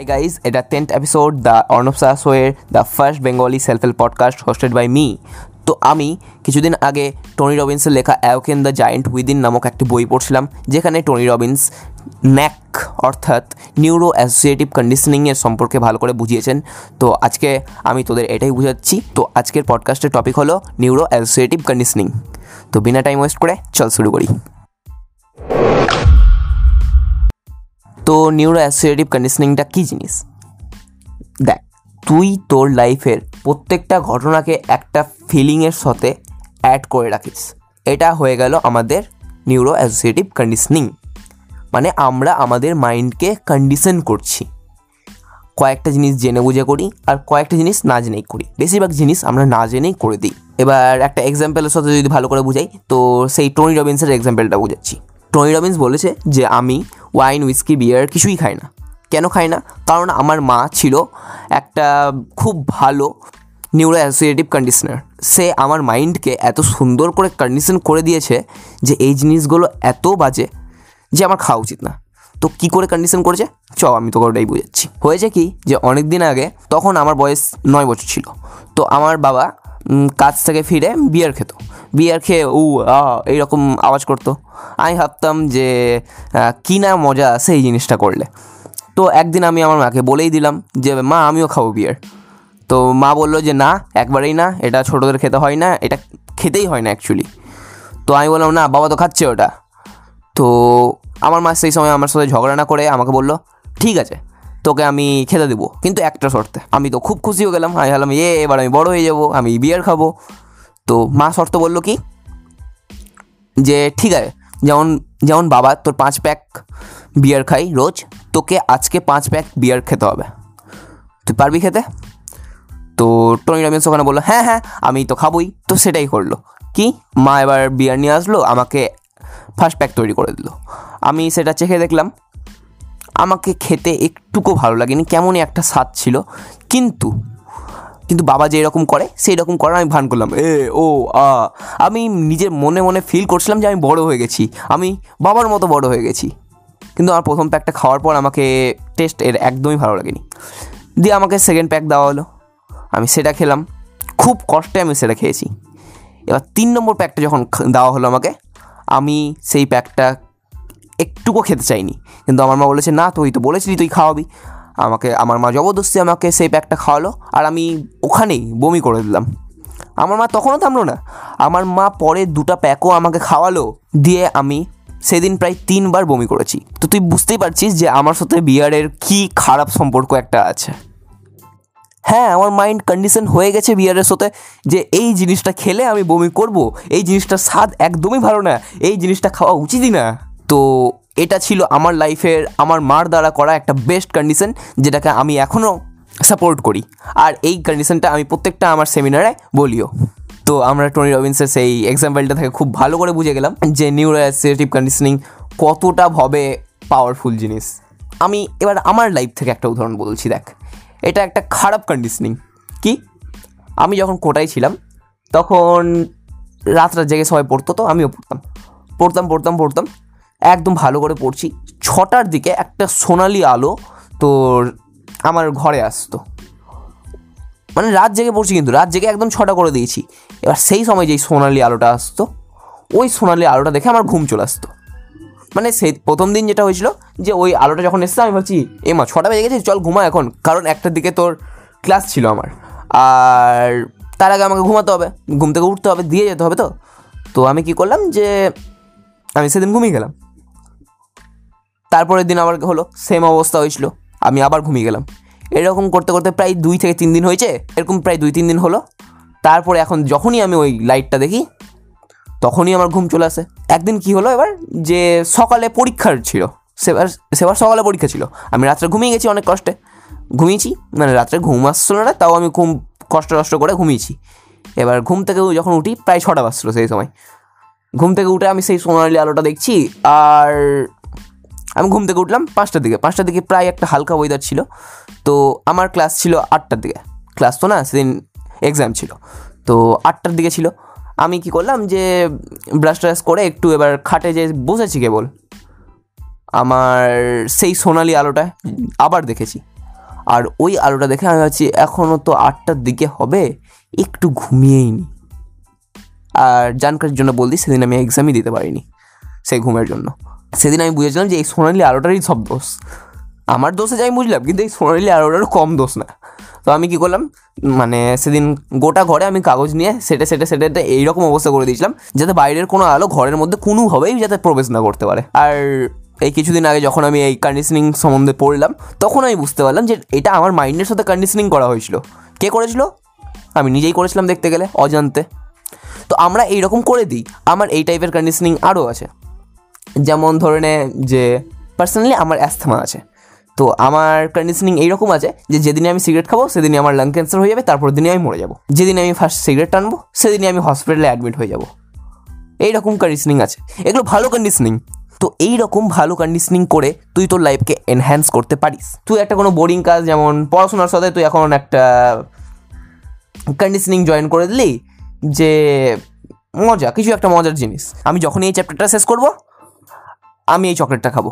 Hi guys, এটা tenth episode the Arnab সাহসোয়ের the first Bengali self help podcast hosted by me তো আমি কিছুদিন আগে টনি রবিন্সের লেখা অ্যাওকেন দ্য জায়েন্ট উইদিন নামক একটি বই পড়ছিলাম যেখানে টনি রবিন্স ন্যাক অর্থাৎ নিউরো অ্যাসোসিয়েটিভ কন্ডিশনিংয়ের সম্পর্কে ভালো করে বুঝিয়েছেন। তো আজকে আমি তোদের এটাই বুঝাচ্ছি। তো আজকের পডকাস্টের টপিক হলো নিউরো অ্যাসোসিয়েটিভ কন্ডিশনিং তো বিনা টাইম ওয়েস্ট করে চল শুরু করি। তো নিউরো অ্যাসোসিয়েটিভ কন্ডিশনিংটা কী জিনিস? দেখ, তুই তোর লাইফের প্রত্যেকটা ঘটনাকে একটা ফিলিংয়ের সাথে অ্যাড করে রাখিস। এটা হয়ে গেল আমাদের নিউরো অ্যাসোসিয়েটিভ কন্ডিশনিং মানে আমরা আমাদের মাইন্ডকে কন্ডিশন করছি। কয়েকটা জিনিস জেনে বুঝে করি আর কয়েকটা জিনিস না জেনেই করি। বেশিরভাগ জিনিস আমরা না জেনেই করে দিই। এবার একটা এক্সাম্পলের সাথে যদি ভালো করে বুঝাই, তো সেই টনি রবিন্সের এক্সাম্পলটা বুঝাচ্ছি। টনি রবিন্স বলেছে যে, আমি ওয়াইন উইস্কি বিয়ার কিছুই খাই না। কেন খাই না? কারণ আমার মা ছিল একটা খুব ভালো নিউরো অ্যাসোসিয়েটিভ কন্ডিশনার সে আমার মাইন্ডকে এত সুন্দর করে কন্ডিশন করে দিয়েছে যে এই জিনিসগুলো এত বাজে যে আমার খাওয়া উচিত না। তো কি করে কন্ডিশন করেছে? চ আমি তোকে ওটাই বুঝাচ্ছি। হয়েছে কি যে অনেক দিন আগে তখন আমার বয়স নয় বছর ছিল। তো আমার বাবা কাজ থেকে ফিরে বিয়ার খেত। বিয়ার খেয়ে উ এইরকম আওয়াজ করতো। আমি ভাবতাম যে কি না মজা আছে এই জিনিসটা করলে। তো একদিন আমি আমার মাকে বলেই দিলাম যে, মা, আমিও খাব বিয়ার। তো মা বলল যে, না, একবারেই না, এটা ছোটোদের খেতে হয় না, এটা খেতেই হয় না অ্যাকচুয়ালি তো আমি বললাম, না, বাবা তো খাচ্ছে ওটা। তো আমার মা সেই সময় আমার সাথে ঝগড়া না করে আমাকে বলল, ঠিক আছে তোকে আমি খেতে দেবো। কিন্তু একটা শর্তে, আমি তো খুব খুশি হয়ে গেলাম। আমি ভাবলাম, এ, এবার আমি বড় হয়ে যাব, আমি বিয়ার খাব। তো মা শর্ত বলল কি? যে, ঠিক আছে, যেমন যেমন বাবা তোর পাঁচ প্যাক বিয়ার খাই রোজ, তোকে আজকে পাঁচ প্যাক বিয়ার খেতে হবে। তুই পারবি খেতে? তো টনি রবিন্স ওখানে বলল হ্যাঁ হ্যাঁ আমি তো খাবোই। তো সেটাই করল। কি? মা এবার বিয়ার নিয়ে আসলো, আমাকে ফার্স্ট প্যাক তৈরি করে দিল। আমি সেটা চেখে দেখলাম আমাকে খেতে একটুকু ভালো লাগেনি, কেমনই একটা স্বাদ ছিল। কিন্তু কিন্তু বাবা যে এরকম করে, সেই রকম করার আমি ভান করলাম। এ, ও, আ, আমি নিজের মনে মনে ফিল করছিলাম যে আমি বড় হয়ে গেছি। আমি বাবার মতো বড় হয়ে গেছি। কিন্তু আমার প্রথম প্যাকটা খাওয়ার পর আমাকে টেস্ট এর একদমই ভালো লাগেনি। দিয়ে আমাকে সেকেন্ড প্যাক দেওয়া হলো। আমি সেটা খেলাম। খুব কষ্টে আমি সেটা খেয়েছি। এবার তিন নম্বর প্যাকটা যখন দেওয়া হলো আমাকে, আমি সেই প্যাকটা একটুকু খেতে চাইনি। কিন্তু আমার মা বলেছে, না, তুই তো বলেছিলি তুই খাওয়াবি। আমাকে, আমার মা জবরদস্তি আমাকে সেই প্যাকটা খাওয়ালো আর আমি ওখানেই বমি করে দিলাম। আমার মা তখনও থামলো না। আমার মা পরে দুটো প্যাকও আমাকে খাওয়ালো, দিয়ে আমি সেদিন প্রায় তিনবার বমি করেছি। তো তুই বুঝতেই পারছিস যে আমার সাথে বিয়ারের কী খারাপ সম্পর্ক একটা আছে। হ্যাঁ আমার মাইন্ড কন্ডিশন হয়ে গেছে বিয়ারের সাথে যে এই জিনিসটা খেলে আমি বমি করব, এই জিনিসটার স্বাদ একদমই ভালো না, এই জিনিসটা খাওয়া উচিতই না। তো এটা ছিল আমার লাইফের, আমার মার দ্বারা করা একটা বেস্ট কন্ডিশন যেটাকে আমি এখনও সাপোর্ট করি। আর এই কন্ডিশনটা আমি প্রত্যেকটা আমার সেমিনারে বলিও। তো আমরা টনি রবিন্সের সেই এক্সাম্পলটা থেকে খুব ভালো করে বুঝে গেলাম যে নিউরো কন্ডিশনিং কতটা ভাবে পাওয়ারফুল জিনিস। আমি এবার আমার লাইফ থেকে একটা উদাহরণ বলছি, দেখ। এটা একটা খারাপ কন্ডিশনিং কি? আমি যখন কোটায় ছিলাম, তখন রাত রাত জেগে সবাই পড়তো তো, আমিও পড়তাম। পড়তাম পড়তাম পড়তাম। একদম ভালো করে পড়ছি। ছটার দিকে একটা সোনালি আলো তোর আমার ঘরে আসতো। মানে রাত জেগে পড়ছি কিন্তু, রাত জেগে একদম ছটা করে দিয়েছি। এবার সেই সময় যেই সোনালি আলোটা আসতো, ওই সোনালি আলোটা দেখে আমার ঘুম চলে আসতো। মানে সেই প্রথম দিন যেটা হয়েছিল যে ওই আলোটা যখন এসছে, আমি ভাবছি, এ মা, ছটা বেজে গেছে, চল ঘুমা এখন। কারণ একটার দিকে তোর ক্লাস ছিল আমার। আর তার আগে আমাকে ঘুমাতে হবে, ঘুম থেকে উঠতে হবে, দিয়ে যেতে হবে তো। তো আমি কি করলাম যে, আমি সেদিন ঘুমিয়ে গেলাম। তারপরের দিন আবার হলো সেম অবস্থা হয়েছিল। আমি আবার ঘুমিয়ে গেলাম। এরকম করতে করতে প্রায় দুই থেকে তিন দিন হয়েছে। এরকম প্রায় দুই তিন দিন হলো। তারপরে এখন যখনই আমি ওই লাইটটা দেখি, তখনই আমার ঘুম চলে আসে। একদিন কি হলো এবার? যে সকালে পরীক্ষার ছিল। সেবার সেবার সকালে পরীক্ষা ছিল। আমি রাত্রে ঘুমিয়ে গেছি অনেক কষ্টে। ঘুমিয়েছি। মানে রাত্রে ঘুম আসছিল না, তাও আমি খুব কষ্ট কষ্ট করে ঘুমিয়েছি। এবার ঘুম থেকে যখন উঠি, প্রায় ছটা বাজছিল সেই সময়। ঘুম থেকে উঠে আমি সেই সোনালি আলোটা দেখছি। আর আমি ঘুম থেকে উঠলাম পাঁচটার দিকে। পাঁচটার দিকে প্রায় একটা হালকা ওয়েদার ছিল। তো আমার ক্লাস ছিল আটটার দিকে। ক্লাস তো না, সেদিন এক্সাম ছিল। তো আটটার দিকে ছিল। আমি কি করলাম যে ব্রাশ ট্রাশ করে একটু এবার খাটে যে বসেছি কেবল। আমার সেই সোনালি আলোটা আবার দেখেছি। আর ওই আলোটা দেখে আমি ভাবছি এখনও তো আটটার দিকে হবে, একটু ঘুমিয়েই নি। আর জানকার জন্য বলছি, সেদিন আমি এক্সামই দিতে পারিনি, সেই ঘুমের জন্য। সেদিন আমি বুঝেছিলাম যে এই সোনালি আলোটারই সব দোষ। আমার দোষে যাই বুঝলাম, কিন্তু এই সোনালি আলোটারও কম দোষ না। তো আমি কি করলাম মানে সেদিন গোটা ঘরে আমি কাগজ নিয়ে সেটে সেটে সেটে এইরকম অবস্থা করে দিয়েছিলাম, যাতে বাইরের কোনো আলো ঘরের মধ্যে কোনোভাবেই যাতে প্রবেশ না করতে পারে। আর এই কিছুদিন আগে যখন আমি এই কন্ডিশনিং সম্বন্ধে পড়লাম, তখন আমি বুঝতে পারলাম যে এটা আমার মাইন্ডের সাথে কন্ডিশনিং করা হয়েছিল। কে করেছিল? আমি নিজেই করেছিলাম দেখতে গেলে, অজান্তে। তো আমরা এইরকম করে দিই, আমার এই টাইপের কন্ডিশনিং আরও আছে। যেমন ধরে নে যে পার্সোনালি আমার অ্যাস্থমা আছে। তো আমার কন্ডিশনিং এইরকম আছে যে যেদিনে আমি সিগারেট খাব, সেদিনই আমার লাং ক্যান্সার হয়ে যাবে তারপর দিনই আমি মরে যাব। যেদিনে আমি ফার্স্ট সিগারেট টানবো, সেদিনই আমি হসপিটালে অ্যাডমিট হয়ে যাব। এইরকম কন্ডিশনিং আছে। এগুলো ভালো কন্ডিশনিং তো এই রকম ভালো কন্ডিশনিং করে তুই তোর লাইফকে এনহ্যান্স করতে পারিস। তুই একটা কোনো বোরিং কাজ, যেমন পড়াশোনার সাথে তুই এখন একটা কন্ডিশনিং জয়েন করে দিলি যে মজা, কিছু একটা মজার জিনিস। আমি যখনই এই চ্যাপ্টারটা শেষ করব আমি এই চকলেটটা খাব।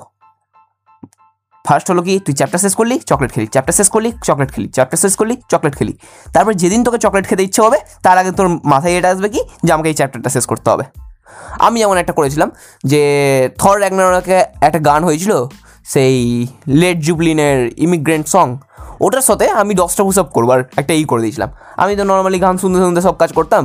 ফার্স্ট হলো কি, তুই চ্যাপ্টার শেষ করলি চকলেট খেলি। চ্যাপ্টার শেষ করলি চকলেট খেলি। চ্যাপ্টার শেষ করলি চকলেট খেলি। তারপর যেদিন তোকে চকলেট খেতে ইচ্ছে হবে, তার আগে তোর মাথায় এটা আসবে কি, যে আমাকে এই চ্যাপ্টারটা শেষ করতে হবে। আমি যেমন একটা করেছিলাম, যে থর র্যাগনারকে একটা গান হয়েছিল, সেই লেট জুবলিনের ইমিগ্রেন্ট সং ওটার সাথে আমি দশটা পুশ আপ করব আর একটা ই করে দিয়েছিলাম। আমি তো নর্মালি গান শুনতে শুনতে সব কাজ করতাম,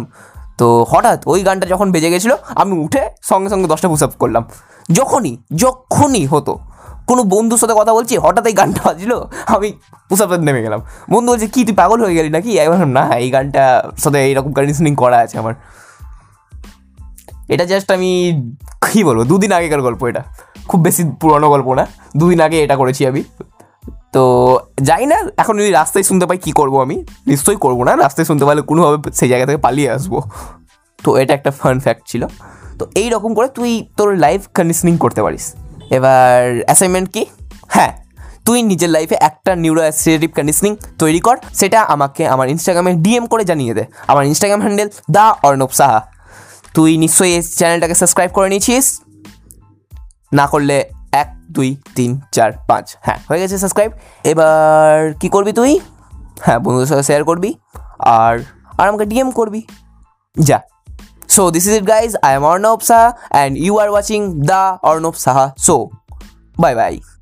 তো হঠাৎ ওই গানটা যখন বেজে গেছিল, আমি উঠে সঙ্গে সঙ্গে দশটা পুশ আপ করলাম। যখনই যখনই হতো। কোনো বন্ধুর সাথে কথা বলছি, হঠাৎ এই গানটা বাজলো, আমি পুশ নেমে গেলাম। বন্ধু বলছে, কি, তুই পাগল হয়ে গেলি নাকি? একবার না, এই গানটা সাথে এইরকম কন্ডিশনিং করা আছে আমার। এটা জাস্ট আমি, কী বলব, দুদিন আগেকার গল্প এটা। খুব বেশি পুরনো গল্প না, দুদিন আগে এটা করেছি আমি। তো যাই না, এখন যদি রাস্তায় শুনতে পাই কী করব আমি, নিশ্চয়ই করব না, রাস্তায় শুনতে পারলে কোনোভাবে সেই জায়গা থেকে পালিয়ে আসব। তো এটা একটা ফান ফ্যাক্ট ছিল। তো এই রকম করে তুই তোর লাইফ কন্ডিশনিং করতে পারিস। এবার অ্যাসাইনমেন্ট কি? হ্যাঁ তুই নিজের লাইফে একটা নিউরো অ্যাসোসিয়েটিভ কন্ডিশনিং তৈরি কর, সেটা আমাকে আমার ইনস্টাগ্রামে ডিএম করে জানিয়ে দে। আমার Instagram handle the Arnab Saha. তুই নিশ্চয়ই এই চ্যানেলটাকে সাবস্ক্রাইব করে নিয়েছিস? না করলে এক, দুই, তিন, চার, পাঁচ। হ্যাঁ হয়ে গেছে সাবস্ক্রাইব এবার কি করবি তুই? হ্যাঁ বন্ধুদের সাথে শেয়ার করবি। আর আর আমাকে ডিএম করবি। যা। So this is it guys, I am Arnob Saha and you are watching the Arnob Saha So Bye bye.